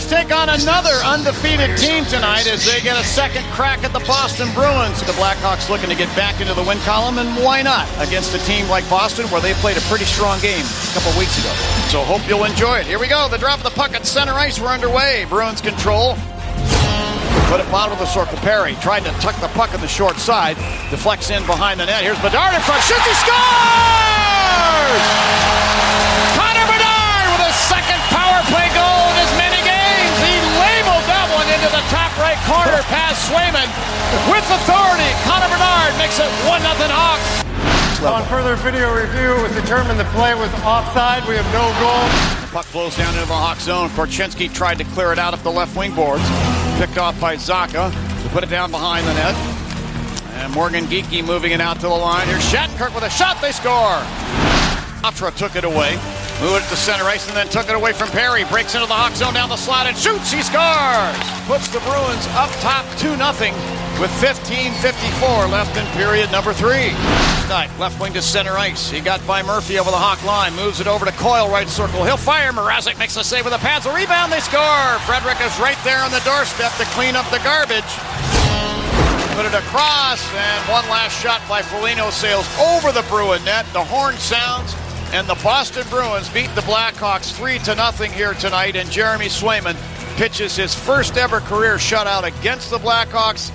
Blackhawks take on another undefeated team tonight as they get a second crack at the Boston Bruins. The Blackhawks looking to get back into the win column, and why not against a team like Boston where they played a pretty strong game a couple weeks ago. So hope you'll enjoy it. Here we go. The drop of the puck at center ice. We're underway. Bruins control. Put it bottom of the circle. Perry tried to tuck the puck on the short side. Deflects in behind the net. Here's Bedard in front. Shoots. He scores! Swayman. With authority, Connor Bedard makes it 1 0 Hawks. On further video review, it was determined the play was offside. We have no goal. The Puck flows down into the Hawk zone. Korchinski tried to clear it out up the left wing boards. Picked off by Zacha to put it down behind the net. And Morgan Geekie moving it out to the line. Here's Shattenkirk with a shot. They score. Atra took it away. Moved it to center ice and then took it away from Perry. Breaks into the Hawk zone down the slot and shoots. He scores. Puts the Bruins up top 2 0 with 15.54 left in period number three. Stein, left wing to center ice. He got by Murphy over the Hawk line. Moves it over to Coyle, right circle. He'll fire. Mrazek makes a save with a pass. A rebound. They score. Frederic is right there on the doorstep to clean up the garbage. Put it across, and one last shot by Foligno sails over the Bruin net. The horn sounds, and the Boston Bruins beat the Blackhawks three to nothing here tonight. And Jeremy Swayman pitches his first ever career shutout against the Blackhawks